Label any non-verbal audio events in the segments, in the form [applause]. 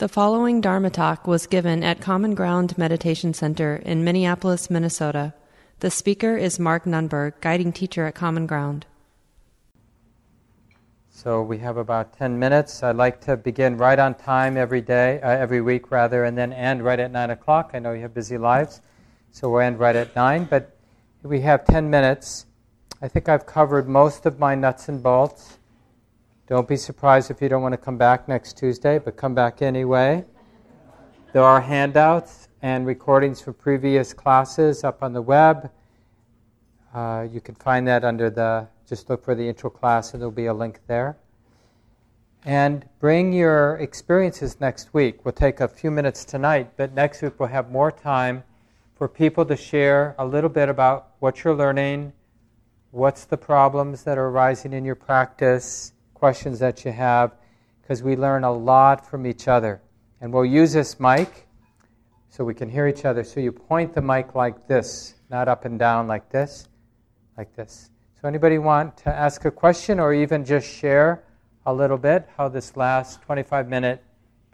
The following Dharma talk was given at Common Ground Meditation Center in Minneapolis, Minnesota. The speaker is Mark Nunberg, guiding teacher at Common Ground. So we have about 10 minutes. I'd like to begin right on time every day, uh, every week rather, and then end right at 9 o'clock. I know you have busy lives, so we'll end right at 9, but we have 10 minutes. I think I've covered most of my nuts and bolts. Don't be surprised if you don't want to come back next Tuesday, but come back anyway. There are handouts and recordings for previous classes up on the web. Uh, you can find that under the, just look for the intro class and there'll be a link there. And bring your experiences next week. We'll take a few minutes tonight, but next week we'll have more time for people to share a little bit about what you're learning, what's the problems that are arising in your practice questions that you have because we learn a lot from each other. And we'll use this mic so we can hear each other. So you point the mic like this, not up and down like this, like this. So anybody want to ask a question or even just share a little bit how this last 25 minute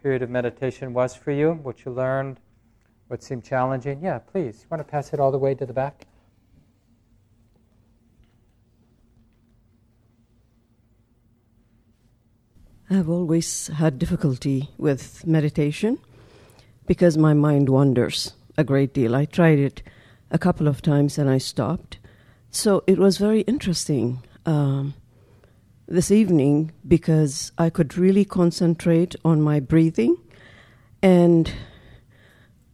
period of meditation was for you, what you learned, what seemed challenging? Yeah, please. You want to pass it all the way to the back? I've always had difficulty with meditation because my mind wanders a great deal. I tried it a couple of times and I stopped. So it was very interesting um, this evening because I could really concentrate on my breathing. And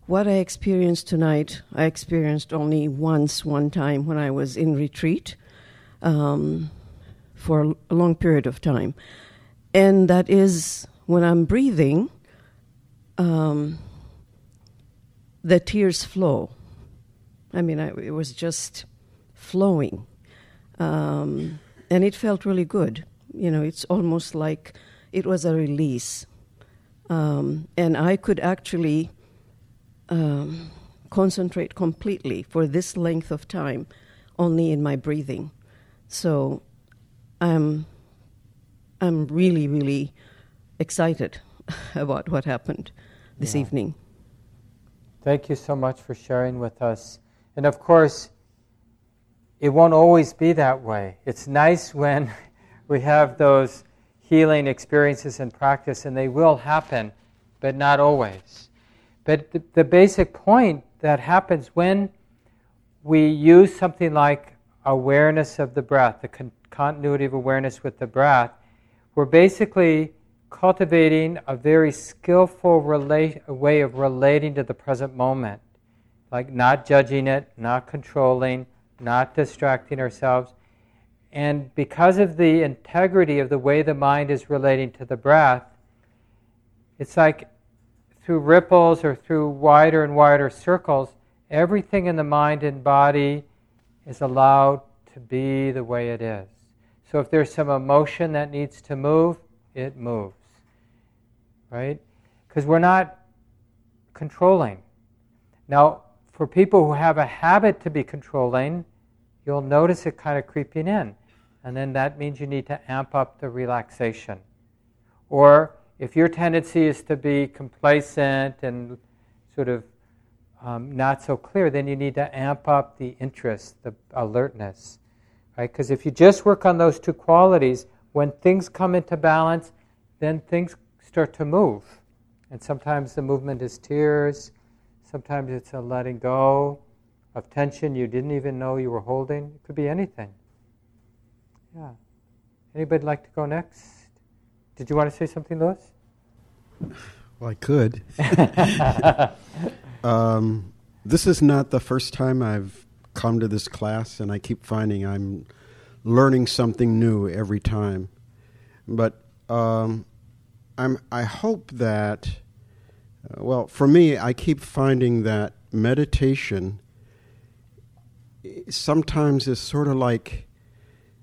what I experienced tonight, I experienced only once, one time when I was in retreat um, for a long period of time and that is when I'm breathing, um, the tears flow. I mean, I, it was just flowing, um, and it felt really good. You know, it's almost like it was a release, um, and I could actually um, concentrate completely for this length of time only in my breathing. So, I'm I'm really, really excited [laughs] about what happened this yeah. evening. Thank you so much for sharing with us. And of course, it won't always be that way. It's nice [laughs] when we have those healing experiences in practice, and they will happen, but not always. But the, the basic point that happens when we use something like awareness of the breath, the con- continuity of awareness with the breath, we're basically cultivating a very skillful way of relating to the present moment, like not judging it, not controlling, not distracting ourselves. And because of the integrity of the way the mind is relating to the breath, it's like through ripples or through wider and wider circles, everything in the mind and body is allowed to be the way it is. So if there's some emotion that needs to move, it moves. Right? Because we're not controlling. Now, for people who have a habit to be controlling, you'll notice it kind of creeping in. And then that means you need to amp up the relaxation. Or if your tendency is to be complacent and sort of um, not so clear, then you need to amp up the interest, the alertness right? Because if you just work on those two qualities, when things come into balance, then things start to move. And sometimes the movement is tears, sometimes it's a letting go of tension you didn't even know you were holding. It could be anything. Yeah. Anybody like to go next? Did you want to say something, Louis? Well, I could. [laughs] um, this is not the first time I've come to this class, and I keep finding I'm learning something new every time. But um, I'm, I hope that, uh, well, for me, I keep finding that meditation sometimes is sort of like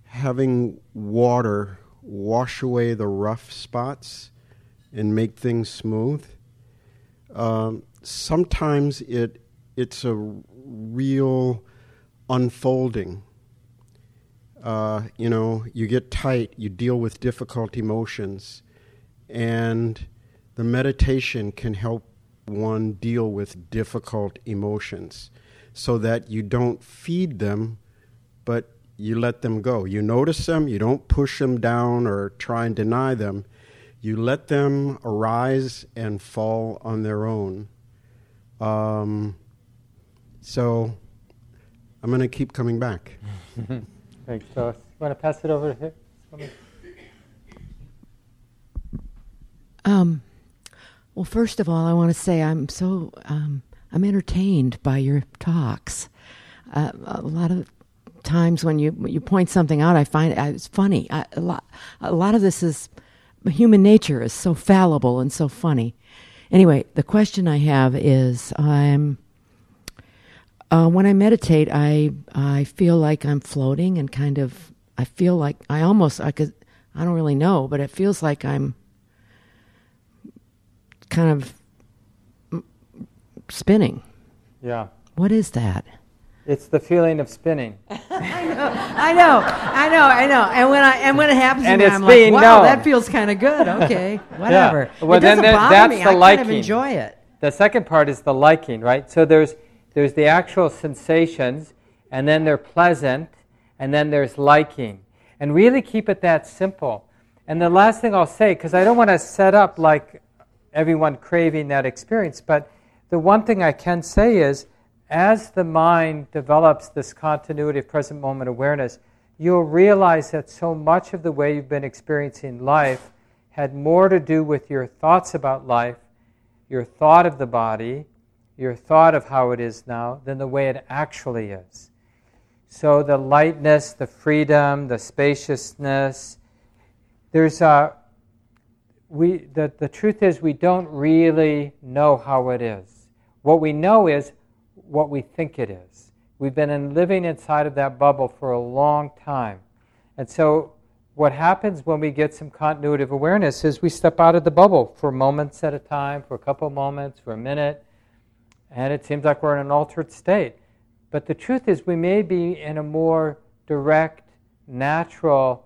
having water wash away the rough spots and make things smooth. Um, sometimes it it's a real unfolding. Uh, you know, you get tight, you deal with difficult emotions, and the meditation can help one deal with difficult emotions so that you don't feed them, but you let them go. You notice them, you don't push them down or try and deny them. You let them arise and fall on their own. Um, so I'm going to keep coming back. [laughs] Thanks, Phyllis. You want to pass it over here? Um, well, first of all, I want to say I'm so um, I'm entertained by your talks. Uh, a lot of times when you you point something out, I find uh, it's funny. I, a lot a lot of this is human nature is so fallible and so funny. Anyway, the question I have is I'm. Uh, when I meditate, I I feel like I'm floating and kind of I feel like I almost I could I don't really know, but it feels like I'm kind of spinning. Yeah. What is that? It's the feeling of spinning. I [laughs] know, I know, I know, I know. And when I and when it happens And to me, it's I'm being like, wow, known. that feels kind of good. [laughs] Okay, whatever. Well, it then doesn't there- bother that's me. the I kind of liking. enjoy it. The second part is the liking, right? So there's there's the actual sensations, and then they're pleasant, and then there's liking. And really keep it that simple. And the last thing I'll say, because I don't want to set up like everyone craving that experience, but the one thing I can say is as the mind develops this continuity of present moment awareness, you'll realize that so much of the way you've been experiencing life had more to do with your thoughts about life, your thought of the body, your thought of how it is now, than the way it actually is. So the lightness, the freedom, the spaciousness, there's a we the, the truth is we don't really know how it is. What we know is what we think it is. We've been in, living inside of that bubble for a long time. And so what happens when we get some continuity of awareness is we step out of the bubble for moments at a time, for a couple moments, for a minute, and it seems like we're in an altered state. But the truth is, we may be in a more direct, natural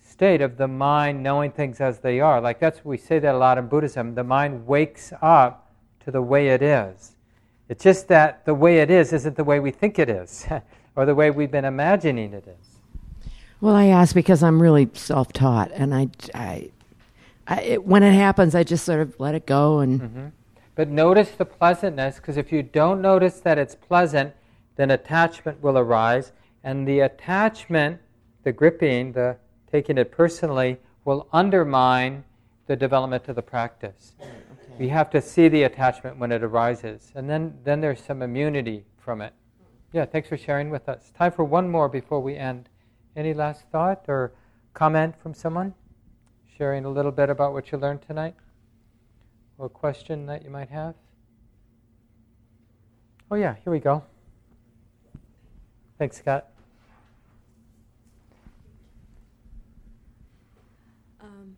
state of the mind knowing things as they are. Like that's we say that a lot in Buddhism. The mind wakes up to the way it is. It's just that the way it is isn't the way we think it is, [laughs] or the way we've been imagining it is. Well, I ask because I'm really self-taught, and I, I, I it, when it happens, I just sort of let it go and. Mm-hmm. But notice the pleasantness, because if you don't notice that it's pleasant, then attachment will arise, and the attachment, the gripping, the taking it personally, will undermine the development of the practice. We have to see the attachment when it arises, and then, then there's some immunity from it. Yeah, thanks for sharing with us. Time for one more before we end. Any last thought or comment from someone? Sharing a little bit about what you learned tonight? Or question that you might have? Oh, yeah, here we go. Thanks, Scott. Um,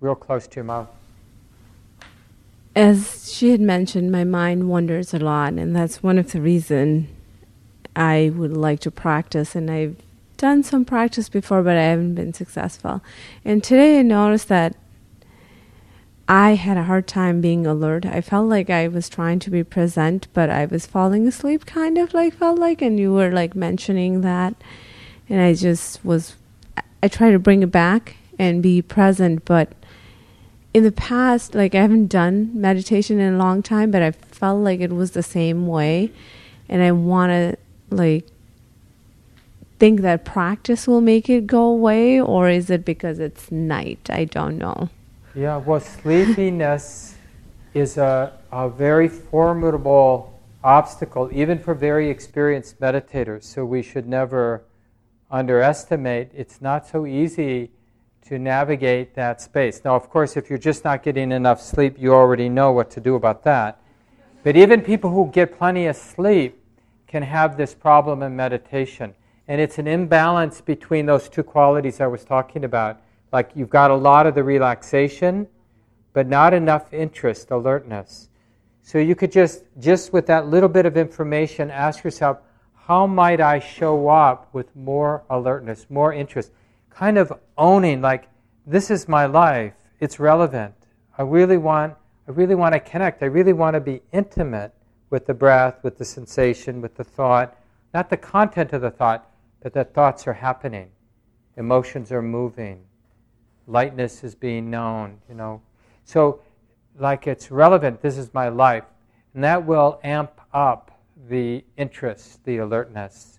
Real close to your mouth. As she had mentioned, my mind wanders a lot, and that's one of the reason I would like to practice. And I've done some practice before, but I haven't been successful. And today I noticed that I had a hard time being alert. I felt like I was trying to be present, but I was falling asleep, kind of like felt like. And you were like mentioning that, and I just was. I try to bring it back and be present, but in the past, like I haven't done meditation in a long time, but I felt like it was the same way, and I want to like think that practice will make it go away, or is it because it's night? I don't know. Yeah, well, sleepiness is a, a very formidable obstacle, even for very experienced meditators. So we should never underestimate. It's not so easy to navigate that space. Now, of course, if you're just not getting enough sleep, you already know what to do about that. But even people who get plenty of sleep can have this problem in meditation. And it's an imbalance between those two qualities I was talking about. Like you've got a lot of the relaxation, but not enough interest, alertness. So you could just, just with that little bit of information, ask yourself, how might I show up with more alertness, more interest? Kind of owning, like, this is my life, it's relevant. I really want I really want to connect. I really want to be intimate with the breath, with the sensation, with the thought, not the content of the thought, but that thoughts are happening. Emotions are moving. Lightness is being known, you know. So like it's relevant, this is my life. And that will amp up the interest, the alertness.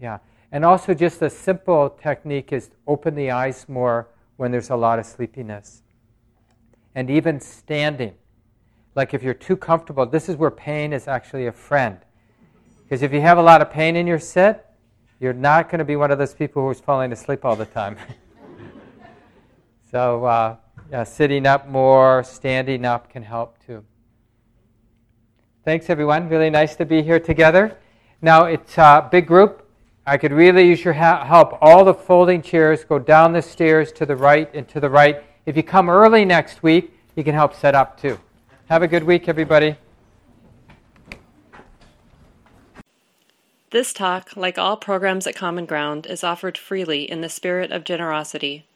Yeah. And also, just a simple technique is open the eyes more when there's a lot of sleepiness. And even standing. Like if you're too comfortable, this is where pain is actually a friend. Because if you have a lot of pain in your sit, you're not going to be one of those people who's falling asleep all the time. [laughs] so, uh, yeah, sitting up more, standing up can help too. Thanks, everyone. Really nice to be here together. Now, it's a big group. I could really use your ha- help. All the folding chairs go down the stairs to the right and to the right. If you come early next week, you can help set up too. Have a good week, everybody. This talk, like all programs at Common Ground, is offered freely in the spirit of generosity.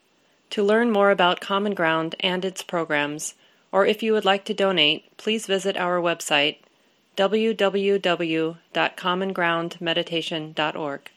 To learn more about Common Ground and its programs, or if you would like to donate, please visit our website www.commongroundmeditation.org.